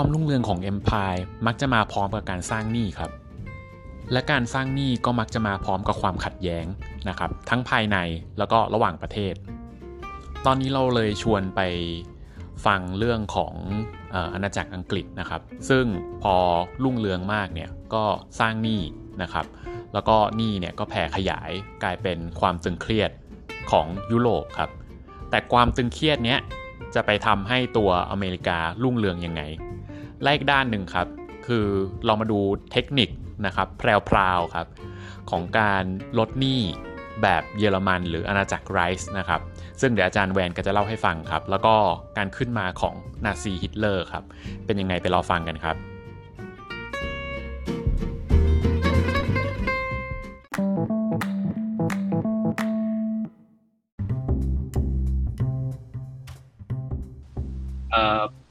ความรุ่งเรืองของ Empire มักจะมาพร้อมกับการสร้างหนี้ครับ และการสร้างหนี้ก็มักจะมาพร้อมกับความขัดแย้งนะครับ ทั้งภายในแล้วก็ระหว่างประเทศ ตอนนี้เราเลยชวนไปฟังเรื่องของอาณาจักรอังกฤษนะครับ ซึ่งพอรุ่งเรืองมากเนี่ยก็สร้างหนี้นะครับ แล้วก็หนี้เนี่ยก็แผ่ขยายกลายเป็นความตึงเครียดของยุโรปครับ แต่ความตึงเครียดเนี้ยจะไปทำให้ตัวอเมริการุ่งเรืองยังไง และอีกด้านหนึ่งครับ คือเรามาดูเทคนิคนะครับแพรวๆครับ ของการลดหนี้แบบเยอรมันหรืออาณาจักรไรส์นะครับ ซึ่งเดี๋ยวอาจารย์แวนก็จะเล่าให้ฟังครับ แล้วก็การขึ้นมาของนาซีฮิตเลอร์ครับ เป็นยังไงไปรอฟังกันครับ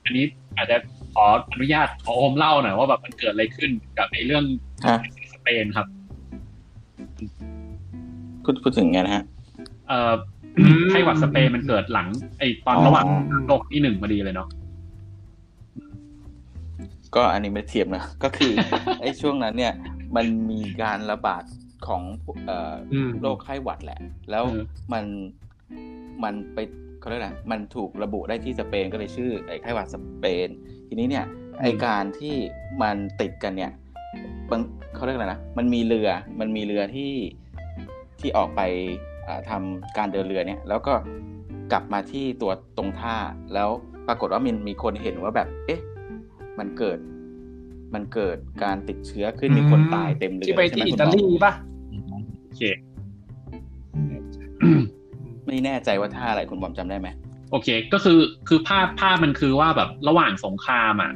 อันนี้อาจจะ ขออนุญาตขอโอมเล่าหน่อยว่าแบบมันเกิดอะไรขึ้นกับในเรื่องสเปนครับพูดพูดถึงไงนะฮะเอ่อไข้หวัดสเปนมันเกิดหลัง ไอ้ตอนระหว่างโลกที่หนึ่งพอดีเลยเนาะก็อันนี้ไม่เทียบนะก็คือไอ้ช่วงนั้นเนี่ย มันมีการระบาดของเอ่อโรคไข้หวัดแหละ แล้วมันมันไป เขาเรียกอะไรมันถูกระบุได้ที่สเปนก็เลยชื่อไอ้ไข้หวัดสเปน ทีนี้เนี่ยไอ้การที่มันติดกันเนี่ยบางเขาเรียกอะไรนะมันมีเรือมันมีเรือที่ที่ออกไปทำการเดินเรือเนี่ย แล้วก็กลับมาที่ตัวตรงท่า แล้วปรากฏว่ามันมีคนเห็นว่าแบบ เอ๊ะ มันเกิด มันเกิดการติดเชื้อขึ้นมีคนตายเต็มเรือที่ไปที่อิตาลีป่ะโอเค ไม่แน่ใจว่าท่าอะไรคุณบอมจำได้ไหมโอเค ก็คือคือภาพภาพมันคือว่าแบบระหว่างสงครามอะ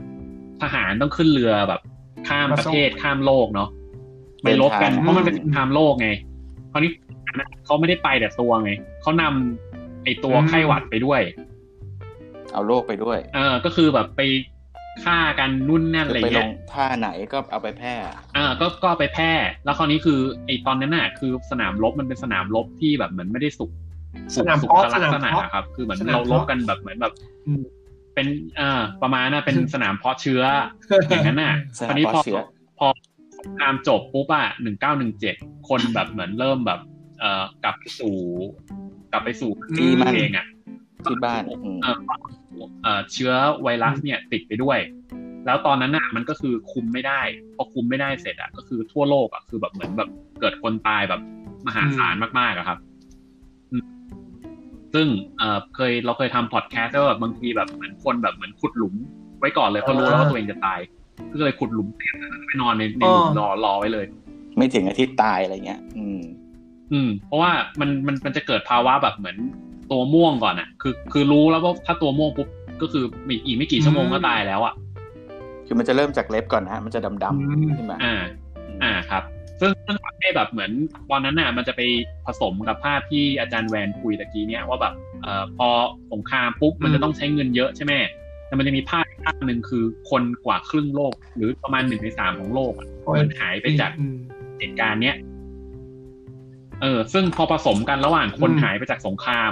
ทหารต้องขึ้นเรือแบบ ข้ามประเทศข้ามโลกเนาะไปลบกันเพราะมันเป็นสงครามโลกไงคราวนี้เขาไม่ได้ไปแต่ตัวไงเขานำไอตัวไข้หวัดไปด้วย เอาโรคไปด้วย เออ ก็คือแบบไปฆ่ากันนุ่นนั่นอะไรเงี้ยท่าไหนก็เอาไปแพร่อ่าก็ก็ไปแพร่ แล้วคราวนี้คือไอตอนนั้นน่ะ คือสนามรบมันเป็นสนามรบที่แบบเหมือนไม่ได้สุก สนามสุขลักษณะครับ คือเหมือนเราลบกันแบบเหมือนแบบเป็นอ่าประมาณน่ะเป็นสนามเพาะเชื้ออย่างนั้นน่ะคราวนี้พอพอตามจบปุ๊บอะหนึ่งเก้าหนึ่งเจ็ดคนแบบเหมือนเริ่มแบบ เอ่อกลับไปสู่ กลับไปสู่ที่เองอะที่บ้านเอ่อเชื้อไวรัสเนี่ยติดไปด้วย แล้วตอนนั้นน่ะมันก็คือคุมไม่ได้พอคุมไม่ได้เสร็จอะก็คือทั่วโลกอะคือแบบเหมือนแบบเกิดคนตายแบบมหาศาลมากๆอะครับ ซึ่งเอ่อเคยเราเคยทำพอดแคสต์ว่าแบบบางทีแบบเหมือนคนแบบเหมือนขุดหลุมไว้ก่อนเลยเพราะรู้แล้วว่าตัวเองจะตาย ก็เลยขุดหลุมไปนอนในในหลุมรอรอไว้เลย ไม่ถึงอาทิตย์ตายอะไรเงี้ย อืม อืม เพราะว่ามันมันมันจะเกิดภาวะแบบเหมือนตัวม่วงก่อนอะ คือ คือรู้แล้วว่าถ้าตัวม่วงปุ๊บก็คืออีกไม่กี่ชั่วโมงก็ตายแล้วอะคือมันจะเริ่มจากเล็บก่อนนะฮะ มันจะดำๆขึ้นมาอ่า อ่าครับ ซึ่งซึ่งให้แบบเหมือนตอนนั้นน่ะมันจะไปผสมกับภาพที่อาจารย์แวนคุยตะกี้เนี้ยว่าแบบเอ่อพอสงครามปุ๊บมันจะต้องใช้เงินเยอะใช่ไหมแต่มันจะมีภาพภาพหนึ่งคือคนกว่าครึ่งโลก หรือประมาณหนึ่งในสามของโลกมันหายไปจากเหตุการณ์เนี้ยเออ ซึ่งพอผสมกันระหว่างคนหายไปจากสงคราม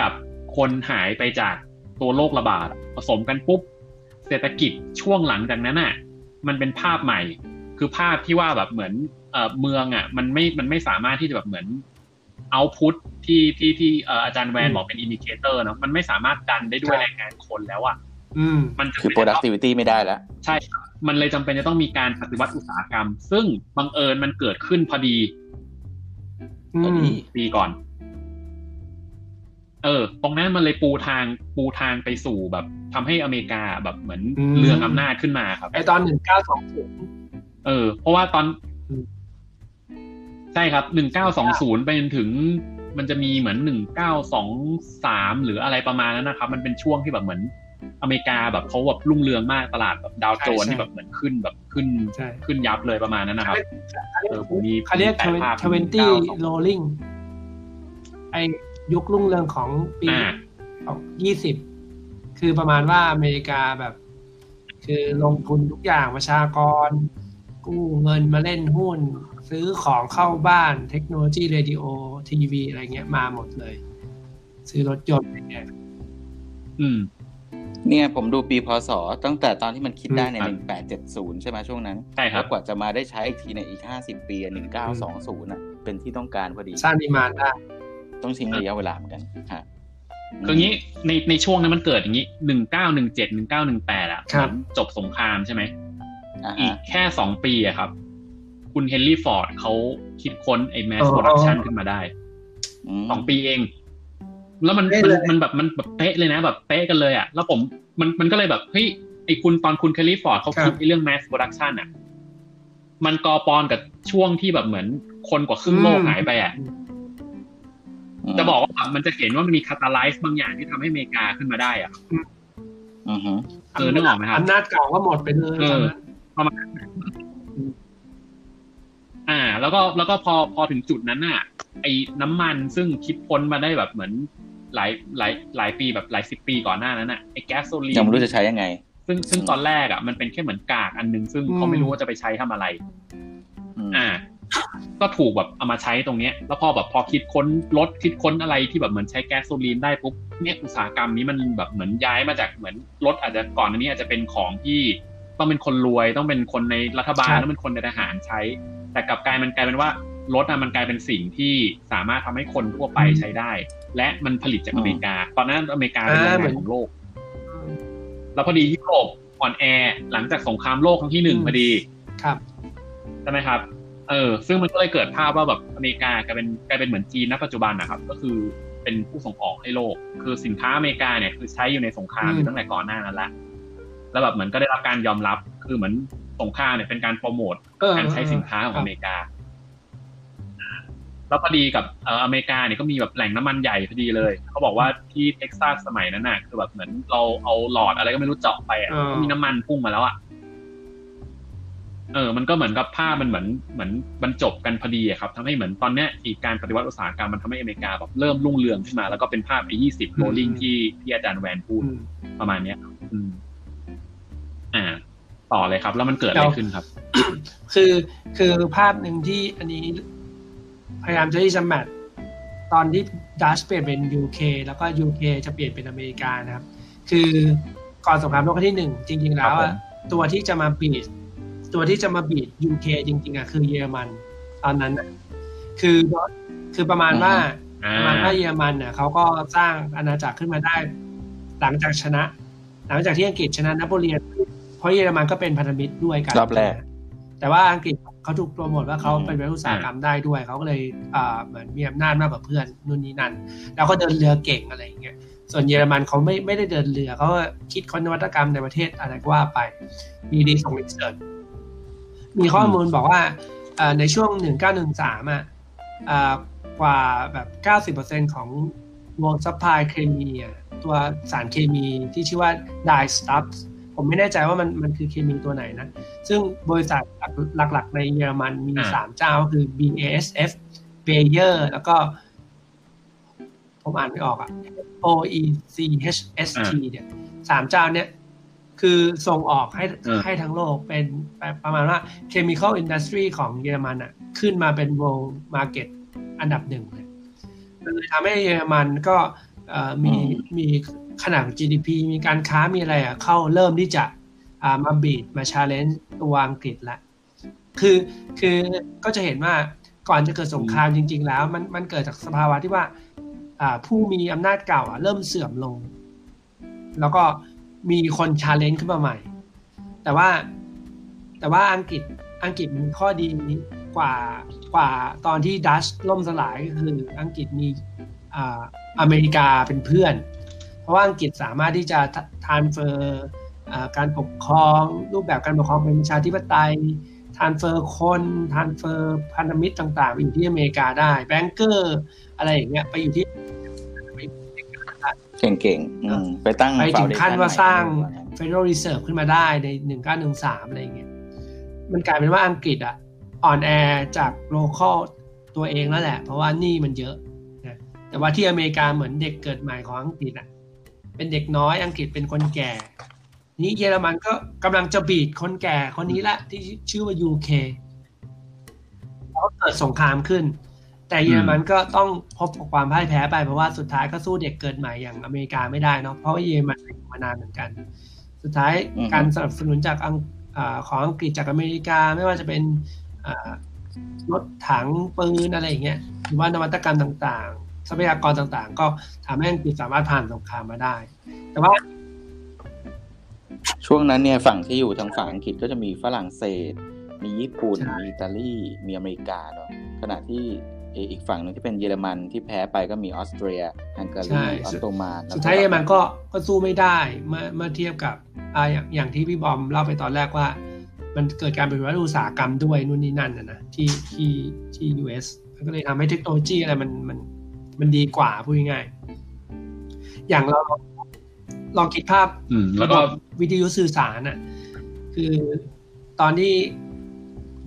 กับคนหายไปจากตัวโรคระบาดผสมกันปุ๊บ เศรษฐกิจช่วงหลังจากนั้นอะ มันเป็นภาพใหม่ คือภาพที่ว่าแบบเหมือนเออเมืองอะมันไม่มันไม่สามารถที่จะแบบเหมือน output ที่ที่ที่อาจารย์แวนบอกเป็น indicator เนาะมันไม่สามารถดันได้ด้วยแรงงานคนแล้วอะมันคือ productivity ไม่ได้แล้ว ใช่ มันเลยจำเป็นจะต้องมีการปฏิวัติอุตสาหกรรม ซึ่งบังเอิญมันเกิดขึ้นพอดีปีก่อน เออ ตรงนั้นมันเลยปูทางปูทางไปสู่แบบทำให้อเมริกาแบบเหมือนเรืองอำนาจขึ้นมาครับไอตอนหนึ่งเก้าสองศูนย์ เออ เพราะว่าตอน ใช่ครับหนึ่งเก้าสองศูนย์ไปจนถึง มันจะมีเหมือนหนึ่งเก้าสองสามหรืออะไรประมาณนั้นนะครับ มันเป็นช่วงที่แบบเหมือนอเมริกาแบบเขาแบบรุ่งเรืองมากตลาดแบบดาวโจนที่แบบเหมือนขึ้นแบบขึ้นขึ้นยับเลยประมาณนั้นนะครับเออผมมีเขาเรียก twenty roaring ไอ้ยุครุ่งเรืองของปียี่สิบคือประมาณว่าอเมริกาแบบ คือลงทุนทุกอย่างประชากร กู้เงินมาเล่นหุ้น ซื้อของเข้าบ้านเทคโนโลยีเรดิโอทีวีอะไรเงี้ยมาหมดเลย ซื้อรถยนต์อะไรเงี้ยอืม เนี่ยผมดูปีพศตั้งแต่ตอนที่มันคิดได้ในหนึ่งแปดเจ็ดศูนย์ใช่ไหมช่วงนั้นใช่ครับกว่าจะมาได้ใช้อีกทีในอีกห้าสิบปีหนึ่งเก้าสองศูนย์อะ เป็นที่ต้องการพอดี สร้าง demand ได้ต้องทิ้งระยะเวลาเหมือนกันฮะคืองี้ในในช่วงนั้นมันเกิดอย่างนี้หนึ่งเก้าหนึ่งเจ็ดหนึ่งเก้าหนึ่งแปดอะจบสงครามใช่ไหม อ่าอีฮะกแค่สองปีอะครับ คุณเฮนรี่ฟอร์ดเขาคิดค้นไอ้ mass production ขึ้นมาได้มสองปีเอง แล้วมันมันมันแบบมันแบบเป๊ะเลยนะ แบบเป๊ะกันเลยอะ แล้วผมมันมันก็เลยแบบเฮ้ยไอ้คุณตอนคุณเฮนรี่ฟอร์ดเขาคิดไอ้เรื่อง mass production อะ มันกอปรกับช่วงที่แบบเหมือนคนกว่าครึ่งโลกหายไปอะจะบอกว่ามันจะเห็นว่ามันมี catalyst บางอย่างที่ทำให้อเมริกาขึ้นมาได้อะอือฮึเออนึกออกไหมครับอำนาจเก่าก็หมดไปเลยเออตอนนั้น ประมาณอ่า แล้วก็แล้วก็พอพอถึงจุดนั้นน่ะ ไอ้น้ำมันซึ่งคิดพ้นมาได้แบบเหมือนหลายหลายหลายปีแบบหลายสิบปีก่อนหน้านั้นน่ะไอ้แก๊สโซลีนยังไม่รู้จะใช้ยังไง ซึ่งซึ่งตอนแรกอะมันเป็นแค่เหมือนกากอันนึง ซึ่งเขาไม่รู้ว่าจะไปใช้ทำอะไรอืมอ่า ก็ถูกแบบเอามาใช้ตรงเนี้ย แล้วพอแบบพอคิดค้นรถคิดค้นอะไรที่แบบเหมือนใช้แก๊สโซลีนได้ปุ๊บเนี่ยอุตสาหกรรมนี้มันแบบเหมือนย้ายมาจากเหมือนรถอาจจะก่อนอันนี้อาจจะเป็นของที่ ต้องเป็นคนรวยต้องเป็นคนในรัฐบาลต้องเป็นคนในทหารใช้ แต่กลับกลายมันกลายเป็นว่ารถอะมันกลายเป็นสิ่งที่สามารถทำให้คนทั่วไปใช้ได้ และมันผลิตจากอเมริกา ตอนนั้นอเมริกาเป็นโรงงานของโลก แล้วพอดียุโรปอ่อนแอหลังจากสงครามโลกครั้งที่หนึ่งพอดีครับใช่ไหมครับ เออ ซึ่งมันก็เลยเกิดภาพว่าแบบอเมริกากลายเป็นกลายเป็นเหมือนจีนณปัจจุบันนะครับ ก็คือเป็นผู้ส่งออกให้โลก คือสินค้าอเมริกาเนี่ยคือใช้อยู่ในสงครามอยู่ตั้งแต่ก่อนหน้านั้นแล้ว แล้วแบบเหมือนก็ได้รับการยอมรับ คือเหมือนสงครามเนี่ยเป็นการโปรโมทเออการใช้สินค้าของอเมริกา แล้วพอดีกับเอ่ออเมริกาเนี่ยก็มีแบบแหล่งน้ำมันใหญ่พอดีเลย เขาบอกว่าที่เท็กซัสสมัยนั้นน่ะคือแบบเหมือนเราเอาหลอดอะไรก็ไม่รู้เจาะไปอะเออก็มีน้ำมันพุ่งมาแล้วอะเออ มันก็เหมือนกับภาพมันเหมือนเหมือนบรรจบกันพอดีอะครับทำให้เหมือนตอนเนี้ยอีกการปฏิวัติอุตสาหกรรมมันทำให้อเมริกาแบบเริ่มรุ่งเรืองขึ้นมา แล้วก็เป็นภาพไอ้ยี่สิบโรลลิงที่ที่อาจารย์แวนพูดอืมประมาณเนี้ย อืม อ่า ต่อเลยครับ แล้วมันเกิดอะไรขึ้นครับ คือคือภาพหนึ่งที่อันนี้ พยายามจะที่จะแมทตอนที่ดัชเปลี่ยนเป็น UK แล้วก็ UK จะเปลี่ยนเป็นอเมริกานะครับ คือก่อนสงครามโลกครั้งที่หนึ่งจริง ๆ แล้วครับอะผมตัวที่จะมาบีดตัวที่จะมาบีด UK จริง ๆอะคือเยอรมัน ตอนนั้นอะคือคือประมาณว่าอ่าประมาณว่าเยอรมันเนี่ยเขาก็สร้างอาณาจักรขึ้นมาได้ หลังจากชนะ หลังจากที่อังกฤษชนะนโปเลียน เพราะเยอรมันก็เป็นพันธมิตรด้วยกันรอบแรกแต่ว่าอังกฤษเขาถูกโปรโมทว่าเขาอืมเป็นอุตสาหกรรมได้ด้วย เขาก็เลยอ่าเหมือนมีอำนาจมากกว่าเพื่อนนู่นนี่นั่น แล้วก็เดินเรือเก่งอะไรอย่างเงี้ยส่วนเยอรมันเขาไม่ไม่ได้เดินเรือเขาก็คิดค้นนวัตกรรมในประเทศอะไรก็ว่าไป มีดีส่งรีเสิร์ชมีข้อมูลบอกว่าเอ่อในช่วง 1913อะอ่ากว่าแบบ 90%ของวง supply เคมีอะตัวสารเคมีที่ชื่อว่า dye stuffs ผมไม่แน่ใจว่ามันมันคือเคมีตัวไหนนะ ซึ่งบริษัทหลักๆ ในเยอรมันมีอ่าสามเจ้าก็คือ BASF Bayer แล้วก็ ผมอ่านไม่ออกอะ HOECHST เนี่ยสามเจ้าเนี่ยคือส่งออกให้เออให้ทั้งโลกเป็นประมาณว่า chemical industry ของเยอรมันอะขึ้นมาเป็น world market อันดับหนึ่งเลยเลยทำให้เยอรมันก็เอ่อมีอืมมี ขนาด GDP มีการค้ามีอะไรอะเข้าเริ่มที่จะอ่ามาบีดมาชาเลนจ์ตัวอังกฤษละคือคือก็จะเห็นว่าก่อนจะเกิดสงครามจริง ๆ แล้ว มันมันเกิดจากสภาวะที่ว่าอ่าผู้มีอำนาจเก่าอะเริ่มเสื่อมลง แล้วก็มีคน challenge ขึ้นมาใหม่ แต่ว่าแต่ว่าอังกฤษอังกฤษมีข้อดีกว่ากว่าตอนที่ดัชล่มสลายก็คืออังกฤษมีอ่าอเมริกาเป็นเพื่อน เพราะว่าอังกฤษสามารถที่จะ transfer การปกครองรูปแบบการปกครองเป็นประชาธิปไตย transfer คน transfer พันธมิตรต่างๆไปอยู่ที่อเมริกาได้ bankerอะไรอย่างเงี้ยไปอยู่ที่เก่งๆอืมไปตั้งไปถึงขั้น foundation ว่าสร้างใหม่ Federal Reserve ขึ้นมาได้ใน 1913 อะไรอย่างเงี้ยมันกลายเป็นว่าอังกฤษอะอ่อนแอจากโลคอลตัวเองแล้วแหละ เพราะว่าหนี้มันเยอะนะแต่ว่าที่อเมริกาเหมือนเด็กเกิดใหม่ของอังกฤษอะ เป็นเด็กน้อยอังกฤษเป็นคนแก่ นี้เยอรมันก็กำลังจะบีดคนแก่คนนี้ละที่ชื่อว่า UK แล้วเกิดสงครามขึ้น แต่เยอรมันก็ต้องพบกับความพ่ายแพ้ไปเพราะว่าสุดท้ายก็สู้เด็กเกิดใหม่อย่างอเมริกาไม่ได้เนาะเพราะว่าเยอรมันอยู่มานานเหมือนกัน สุดท้ายการสนับสนุนจากของอังกฤษจากอเมริกาไม่ว่าจะเป็นรถถังปืนอะไรอย่างเงี้ยหรือว่านวัตกรรมต่าง ทรัพยากรต่างๆ ก็ทำให้อังกฤษสามารถผ่านสงครามมาได้ แต่ว่า ช่วงนั้นเนี่ยฝั่งที่อยู่ทางฝั่งอังกฤษก็จะมีฝรั่งเศส มีญี่ปุ่น มีอิตาลี มีอเมริกาเนาะขณะที่อีกฝั่งหนึ่งที่เป็นเยอรมันที่แพ้ไปก็มีออสเตรียฮังการีออสโตมันสุดท้ายเยอรมันก็ก็สู้ไม่ได้เมื่อเมื่อเทียบกับอ่าอย่างอย่างที่พี่บอมเล่าไปตอนแรกว่า มันเกิดการเป็นวัฒนอุตสาหกรรมด้วยนู่นนี่นั่นนะนะที่ที่ที่ US ก็เลยทำให้เทคโนโลยีอะไรมันมัน มันดีกว่าพูดง่ายๆอย่างเราลองคิดภาพแล้วก็วิทยุสื่อสารอะ คือตอนที่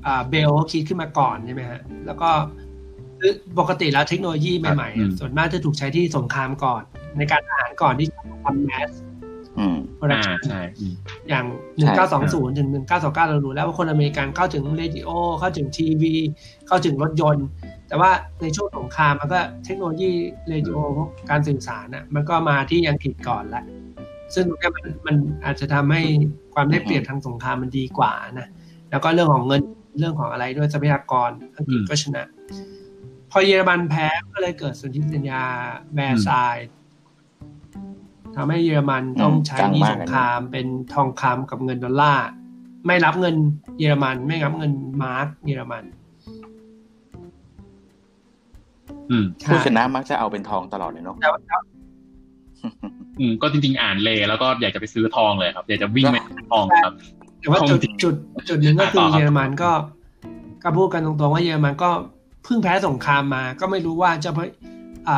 อ่าเบลเขาคิดขึ้นมาก่อนใช่ไหมฮะ แล้วก็คือปกติแล้วเทคโนโลยีใหม่ๆ ส่วนมากจะถูกใช้ที่สงครามก่อน ในการทหารก่อนที่จะทำ mass production อย่างหนึ่งเก้าสองศูนย์ถึงหนึ่งเก้าสองเก้าเรารู้แล้วว่าคนอเมริกันเข้าถึงเรดิโอ เข้าถึงทีวี เข้าถึงรถยนต์ แต่ว่าในช่วงสงครามมันก็เทคโนโลยีเรดิโอการสื่อสารน่ะมันก็มาที่อังกฤษก่อนแล้วซึ่งตรงนี้มันมันอาจจะทำให้ความได้เปรียบทางสงครามมันดีกว่านะแล้วก็เรื่องของเงินเรื่องของอะไรด้วยทรัพยากรอังกฤษก็ชนะ พอเยอรมันแพ้ก็เลยเกิดสนธิสัญญาแวร์ซาย ทำให้เยอรมันต้องใช้หนี้สงครามเป็นทองคำกับเงินดอลลาร์ไม่รับเงินเยอรมัน ไม่รับเงินมาร์กเยอรมันผู้ชนะมักจะเอาเป็นทองตลอดเลยเนาะอืมก็จริงๆอ่านเลยแล้วก็อยากจะไปซื้อทองเลยครับอยากจะวิ่งไปทองครับแต่ว่าจุดจุดจุดหนึ่งก็คือเยอรมันก็ก็พูดกันตรงๆว่าเยอรมันก็เพิ่งแพ้สงครามมา ก็ไม่รู้ว่าจะ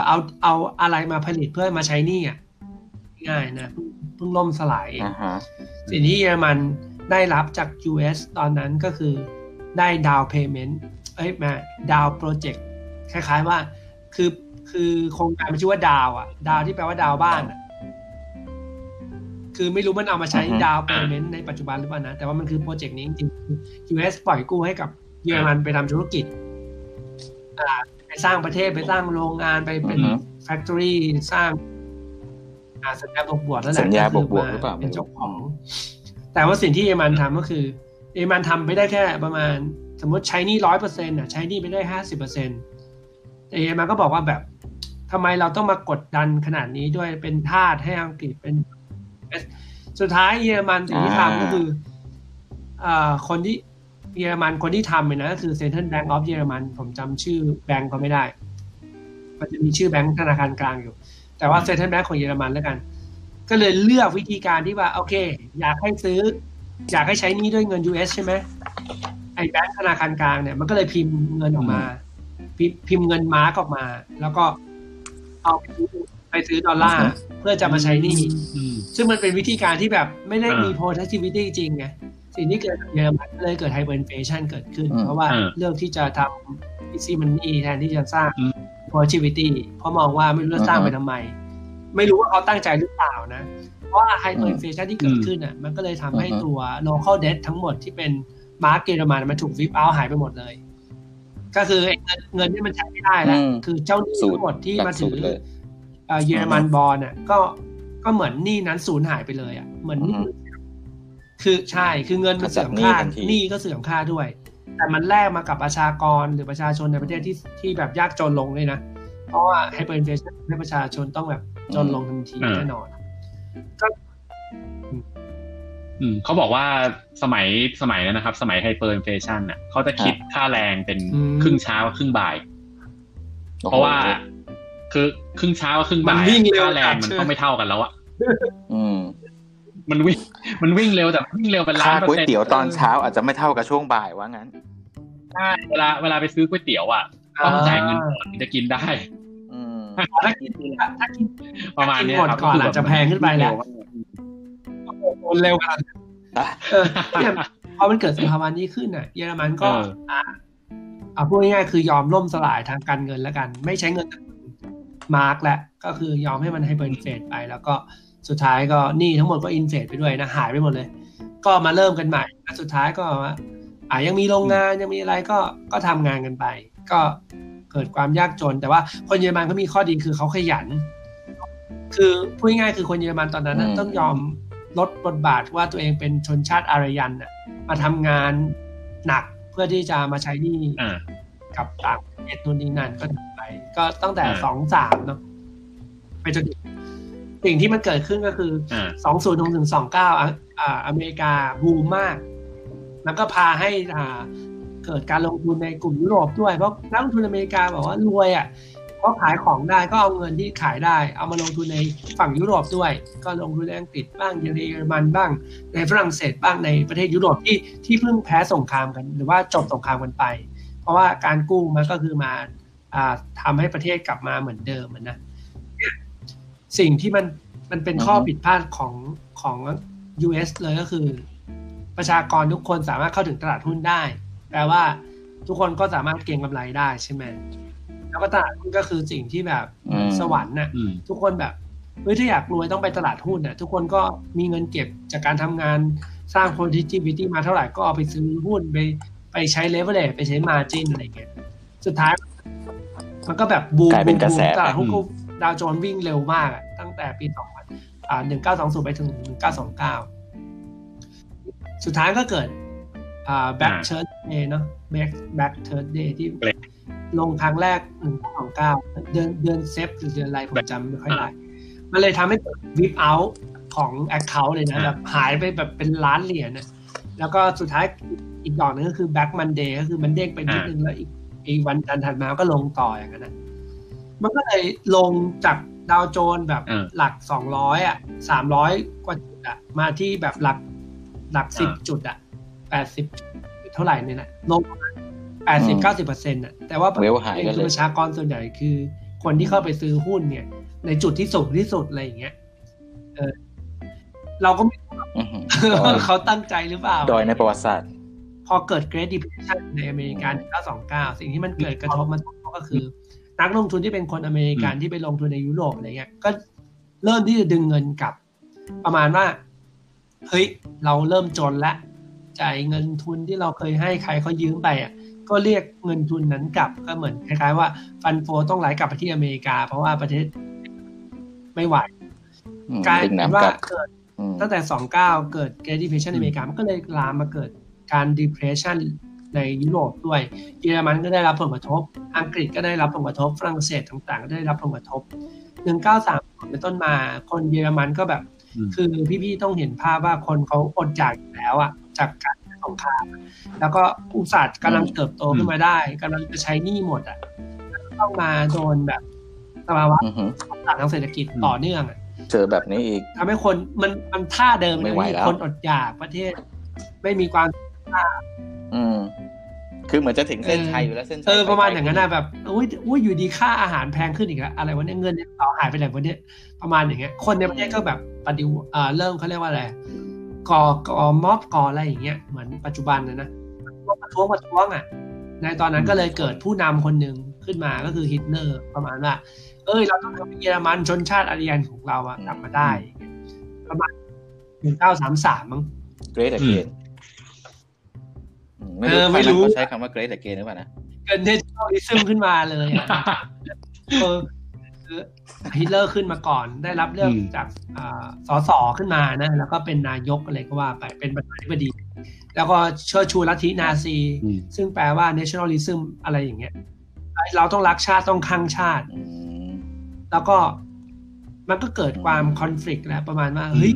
เอาเอาอะไรมาผลิตเพื่อมาใช้นี่อะ ง่ายนะเพิ่งล่มสลายสิ่งที่เยอรมันได้รับจาก US ตอนนั้นก็คือได้ down payment เอ้ยมา down project คล้ายๆว่า คือคือโครงการมันชื่อว่า down อะ down ที่แปลว่าดาวน์บ้านอะคือไม่รู้มันเอามาใช้ down payment ในปัจจุบันหรือเปล่านะ แต่ว่ามันคือ project นี้จริงๆ US ปล่อยกู้ให้กับเยอรมันไปทำธุรกิจไปสร้างประเทศไปสร้างโรงงานไปเป็น factoryสร้าง สัญญาบวกบวกแล้วแหละสัญญาบวกบวกหรือเปล่าเป็นเจ้าของ แต่ว่าสิ่งที่เอมันทำก็คือ เอมันทำไม่ได้แค่ประมาณ สมมติใช้นี่ร้อยเปอร์เซ็นต์อะใช้นี่ไปได้ห้าสิบเปอร์เซ็นต์แต่เอมันก็บอกว่าแบบทำไมเราต้องมากดดันขนาดนี้ด้วยเป็นทาสให้อังกฤษเป็น สุดท้ายเยอรมันสิ่งที่ทำก็คืออ่าคนที่เยอรมันคนที่ทำเลยนะก็คือเซ็นทรัลแบงก์ออฟเยอรมัน ผมจำชื่อแบงก์เขาไม่ได้ มันจะมีชื่อแบงก์ธนาคารกลางอยู่ แต่ว่า central bank ของเยอรมันแล้วกัน ก็เลยเลือกวิธีการที่ว่า โอเค อยากให้ซื้อ อยากให้ใช้หนี้ด้วยเงิน US ใช่ไหมไอ้แบงก์ธนาคารกลางเนี่ยมันก็เลยพิมพ์เงินออกมา พิมพ์เงินมาร์กออกมา แล้วก็เอาไปซื้อดอลลาร์เพื่อจะมาใช้หนี้ ซึ่งมันเป็นวิธีการที่แบบไม่ได้มี productivity จริงไง สิ่งที่เกิดเยอรมันเลยเกิด hyperinflation เกิดขึ้น เพราะว่าเลือกที่จะทำ easy money แทนที่จะสร้าง productivity เพราะมองว่าไม่รู้จะสร้างไปทำไม ไม่รู้ว่าเขาตั้งใจหรือเปล่านะ เพราะว่า hyperinflation ที่เกิดขึ้นอะ มันก็เลยทำให้ตัว local debt ทั้งหมดที่เป็นมาร์กเยอรมันมันถูก wipe out หายไปหมดเลย ก็คือเงินที่มันใช้ไม่ได้แล้วคือเจ้าหนี้ทั้งหมดที่มาถือเยอรมันบอลน่ะ ก็ก็เหมือนหนี้นั้นสูญหายไปเลยอะเหมือนคือใช่คือเงินมันเสื่อมค่าหนี้ก็เสื่อมค่าด้วย แต่มันแลกมากับประชากรหรือประชาชนในประเทศที่ที่แบบยากจนลงเลยนะ เพราะว่า hyperinflation ให้ประชาชนต้องแบบจนลงทันทีแน่นอนก็อืมเขาบอกว่าสมัยสมัยนั้นนะครับ สมัย hyperinflation อะเขาจะคิดค่าแรงเป็นครึ่งเช้าครึ่งบ่าย เพราะว่าคือครึ่งเช้าครึ่งบ่ายค่าแรงมันต้องไม่เท่ากันแล้วอะอืม มันวิ่งมันวิ่งเร็วแต่วิ่งเร็วเป็นล้านเปอร์เซ็นต์ก๋วยเตี๋ยวตอนเช้าอาจจะไม่เท่ากับช่วงบ่ายว่างั้นใช่เวลาเวลาไปซื้อก๋วยเตี๋ยวอะต้องจ่ายเงินก่อนจะกินได้ถ้ากินถ้ากินประมาณนี้ครับก่อนอาจจะแพงขึ้นไปแล้วเร็วกันพอมันเกิดสภาวะนี้ขึ้นอะ เยอรมันก็อ่าพูดง่ายๆคือยอมล่มสลายทางการเงินแล้วกัน ไม่ใช้เงินมาร์กแล้วก็คือยอมให้มันให้มัน inflate ไป แล้วก็ สุดท้ายก็หนี้ทั้งหมดก็ inflate ไปด้วยนะหายไปหมดเลย ก็มาเริ่มกันใหม่สุดท้ายก็ว่าอ่ายังมีโรงงานยังมีอะไรก็ก็ทำงานกันไป ก็เกิดความยากจน แต่ว่าคนเยอรมันเขามีข้อดีคือเขาขยัน คือพูดง่ายๆคือคนเยอรมันตอนนั้นต้องยอมลดบทบาทว่าตัวเองเป็นชนชาติอารยันมาทำงานหนักเพื่อที่จะมาใช้หนี้กับต่างประเทศนู่นนี่นั่นก็ไป ก็ตั้งแต่สองสามเนาะไปจน สิ่งที่มันเกิดขึ้นก็คือสองศูนย์ถึงสองเก้าอเมริกาบูมมาก แล้วก็พาให้เกิดการลงทุนในกลุ่มยุโรปด้วยเพราะนักลงทุนอเมริกาบอกว่ารวยอะเพราะขายของได้ก็เอาเงินที่ขายได้ เอามาลงทุนในฝั่งยุโรปด้วย ก็ลงทุนในอังกฤษบ้างเยอรมันบ้าง ในฝรั่งเศสบ้างในประเทศยุโรปที่ที่เพิ่งแพ้สงครามกัน หรือว่าจบสงครามกันไป เพราะว่าการกู้มันก็คือมาทำให้ประเทศกลับมาเหมือนเดิมนะ สิ่งที่มันมันเป็นข้อผิดพลาดของของ US เลยก็คือ ประชากรทุกคนสามารถเข้าถึงตลาดหุ้นได้ แปลว่าทุกคนก็สามารถเก็งกำไรได้ใช่ไหมแล้วก็ตลาดหุ้นก็คือสิ่งที่แบบสวรรค์น่ะทุกคนแบบเฮ้ยถ้าอยากรวยต้องไปตลาดหุ้นน่ะทุกคนก็มีเงินเก็บจากการทำงานสร้าง productivity มาเท่าไหร่ก็เอาไปซื้อหุ้นไปไปใช้ leverage ไปใช้ margin อะไรเงี้ยสุดท้าย มันก็แบบบูมบูมตลาดหุ้น ดาวโจนส์วิ่งเร็วมากตั้งแต่ปีสองพันอ่าหนึ่งเก้าสองศูนย์ไปถึงหนึ่งเก้าสองเก้าสุดท้ายก็เกิดอ่า Black Thursday เนาะ Black Black Thursday ที่ลงครั้งแรกหนึ่งสองเก้าเดือนเดือน Sep หรือเดือนอะไรผมจำไม่ค่อยได้ มันเลยทำให้เกิด wipe out ของ account เลยนะแบบหายไปแบบเป็นล้านเหรียญนะแล้วก็สุดท้ายอีกดอกนึงก็คือ Black Monday ก็คือมันเด้งไปนิดนึงแล้วอีกอีกวันจันทร์ถัดมาก็ลงต่ออย่างนั้นนะ มันก็เลยลงจากดาวโจนส์แบบหลักสองร้อยอะสามร้อยกว่าจุดอะมาที่แบบหลักหลักสิบจุดอะแปดสิบเท่าไหร่เนี่ยนะลงแปดสิบเก้าสิบเปอร์เซ็นต์อะแต่ว่าประชากรส่วนใหญ่คือ คนที่เข้าไปซื้อหุ้นเนี่ย ในจุดที่สูงที่สุดอะไรอย่างเงี้ยเออเราก็ไม่รู้เขาตั้งใจหรือเปล่าโดยในประวัติศาสตร์ พอเกิด Great Depression ในอเมริกัน929 สิ่งที่มันเกิดกระทบมันก็คือ นักลงทุนที่เป็นคนอเมริกันที่ไปลงทุนในยุโรปอะไรเงี้ย ก็เริ่มที่จะดึงเงินกลับ ประมาณว่า เฮ้ย เราเริ่มจนละจ่ายเงินทุนที่เราเคยให้ใครเขายืมไปอะ ก็เรียกเงินทุนนั้นกลับก็เหมือนคล้ายๆว่าฟันโฟต้องไหลกลับไปที่อเมริกา เพราะว่าประเทศไม่ไหวกลายเป็นว่าเกิดตั้งแต่สองเก้าเกิด Great Depression ในอเมริกา มันก็เลยลามมาเกิดการ depression ในยุโรปด้วยเยอรมันก็ได้รับผลกระทบ อังกฤษก็ได้รับผลกระทบฝรั่งเศสต่างๆ ก็ได้รับผลกระทบ 193เป็นต้นมาคนเยอรมันก็แบบ คือพี่ๆต้องเห็นภาพว่าคนเขาอดอยากแล้วอะจากการสงครามแล้วก็อุตสาห์กำลังเติบโตขึ้นมาได้กำลังจะใช้หนี้หมดอะต้องมาโดนแบบสภาวะต่างทางเศรษฐกิจต่อเนื่องเจอแบบนี้อีกทำให้คนมันมันท่าเดิมไม่ไหวแล้วคนอดอยากประเทศ ไม่มีความ อืมคือเหมือนจะถึงเส้นชัยอยู่แล้วเส้นชัยเออประมาณอย่างนั้นนะแบบอุ้ยอุ้ยอยู่ดีค่าอาหารแพงขึ้นอีกแล้วอะไรวะเนี่ยเงินต่อหายไปไหนวะเนี่ยประมาณอย่างเงี้ย คนในประเทศก็แบบปฏิวัติอ่าเริ่มเขาเรียกว่าอะไรก่อก่อม็อบก่ออะไรอย่างเงี้ยเหมือนปัจจุบันนะนะประท้วงประท้วงอะ ในตอนนั้นก็เลยเกิดผู้นำคนหนึ่งขึ้นมาก็คือฮิตเลอร์ประมาณว่า เอ้ย เราต้องทำให้เยอรมันชนชาติอาริยันของเราอะกลับมาได้ ประมาณหนึ่งเก้าสามสามมั้ง great again ไม่รู้ไม่รู้ใช้คำว่า great again หรือเปล่านะเกิด nationalism ขึ้นมาเลยอะเออฮิตเลอร์ขึ้นมาก่อนได้รับเลือกจากสสขึ้นมานะ แล้วก็เป็นนายกอะไรก็ว่าไปเป็นประธานาธิบดี แล้วก็เชิดชูลัทธินาซี ซึ่งแปลว่า nationalism อะไรอย่างเงี้ย เราต้องรักชาติต้องคลั่งชาติ แล้วก็มันก็เกิดความคอน FLICT แล้วประมาณว่าเฮ้ย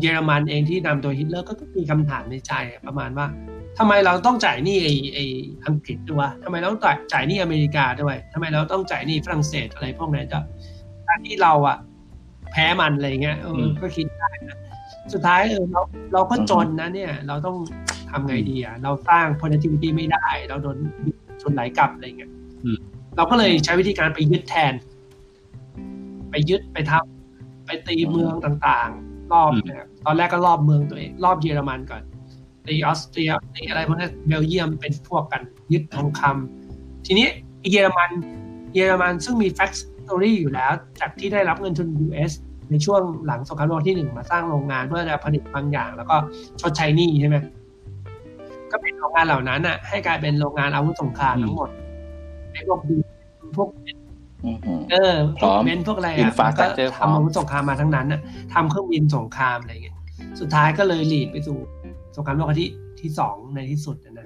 เยอรมันเองที่นำโดยฮิตเลอร์ก็มีคำถามในใจประมาณว่า ทำไมเราต้องจ่ายหนี้ไอ้ไอ้อังกฤษด้วยทำไมเราต้องจ่ายหนี้อเมริกาด้วยทำไมเราต้องจ่ายหนี้ฝรั่งเศสอะไรพวกนั้นก็ที่เราอะแพ้มันอะไรเงี้ยเออก็คิดได้นะสุดท้ายเออเราเราก็จนนะเนี่ย เราต้องทำไงดีอะเราสร้าง productivity ไม่ได้ เราโดนชนไหลกลับอะไรเงี้ยเราก็เลยใช้วิธีการไปยึดแทน ไปยึดไปทำไปตีเมืองต่างๆ รอบเนี่ยตอนแรกก็รอบเมืองตัวเอง รอบเยอรมันก่อน ในออสเตรียในอะไรพวกนั้นเบลเยียมเป็นพวกกันยึดทองคำ ทีนี้เยอรมัน เยอรมันซึ่งมี factory อยู่แล้ว จากที่ได้รับเงินทุน US ในช่วงหลังสงครามโลกที่หนึ่งมาสร้างโรงงานเพื่อจะผลิตบางอย่าง แล้วก็ชดใช้หนี้ใช่ไหมก็เปลี่ยนโรงงานเหล่านั้นอะ ให้กลายเป็นโรงงานอาวุธสงครามทั้งหมดในพวกดีพวกเออพวกเบนซ์พวกอะไรอะก็ทำอาวุธสงครามมาทั้งนั้นอะทำเครื่องบินสงครามอะไรเงี้ยสุดท้ายก็เลยหลีดไปสู่ สงครามโลกครั้งที่ที่สองในที่สุดนะ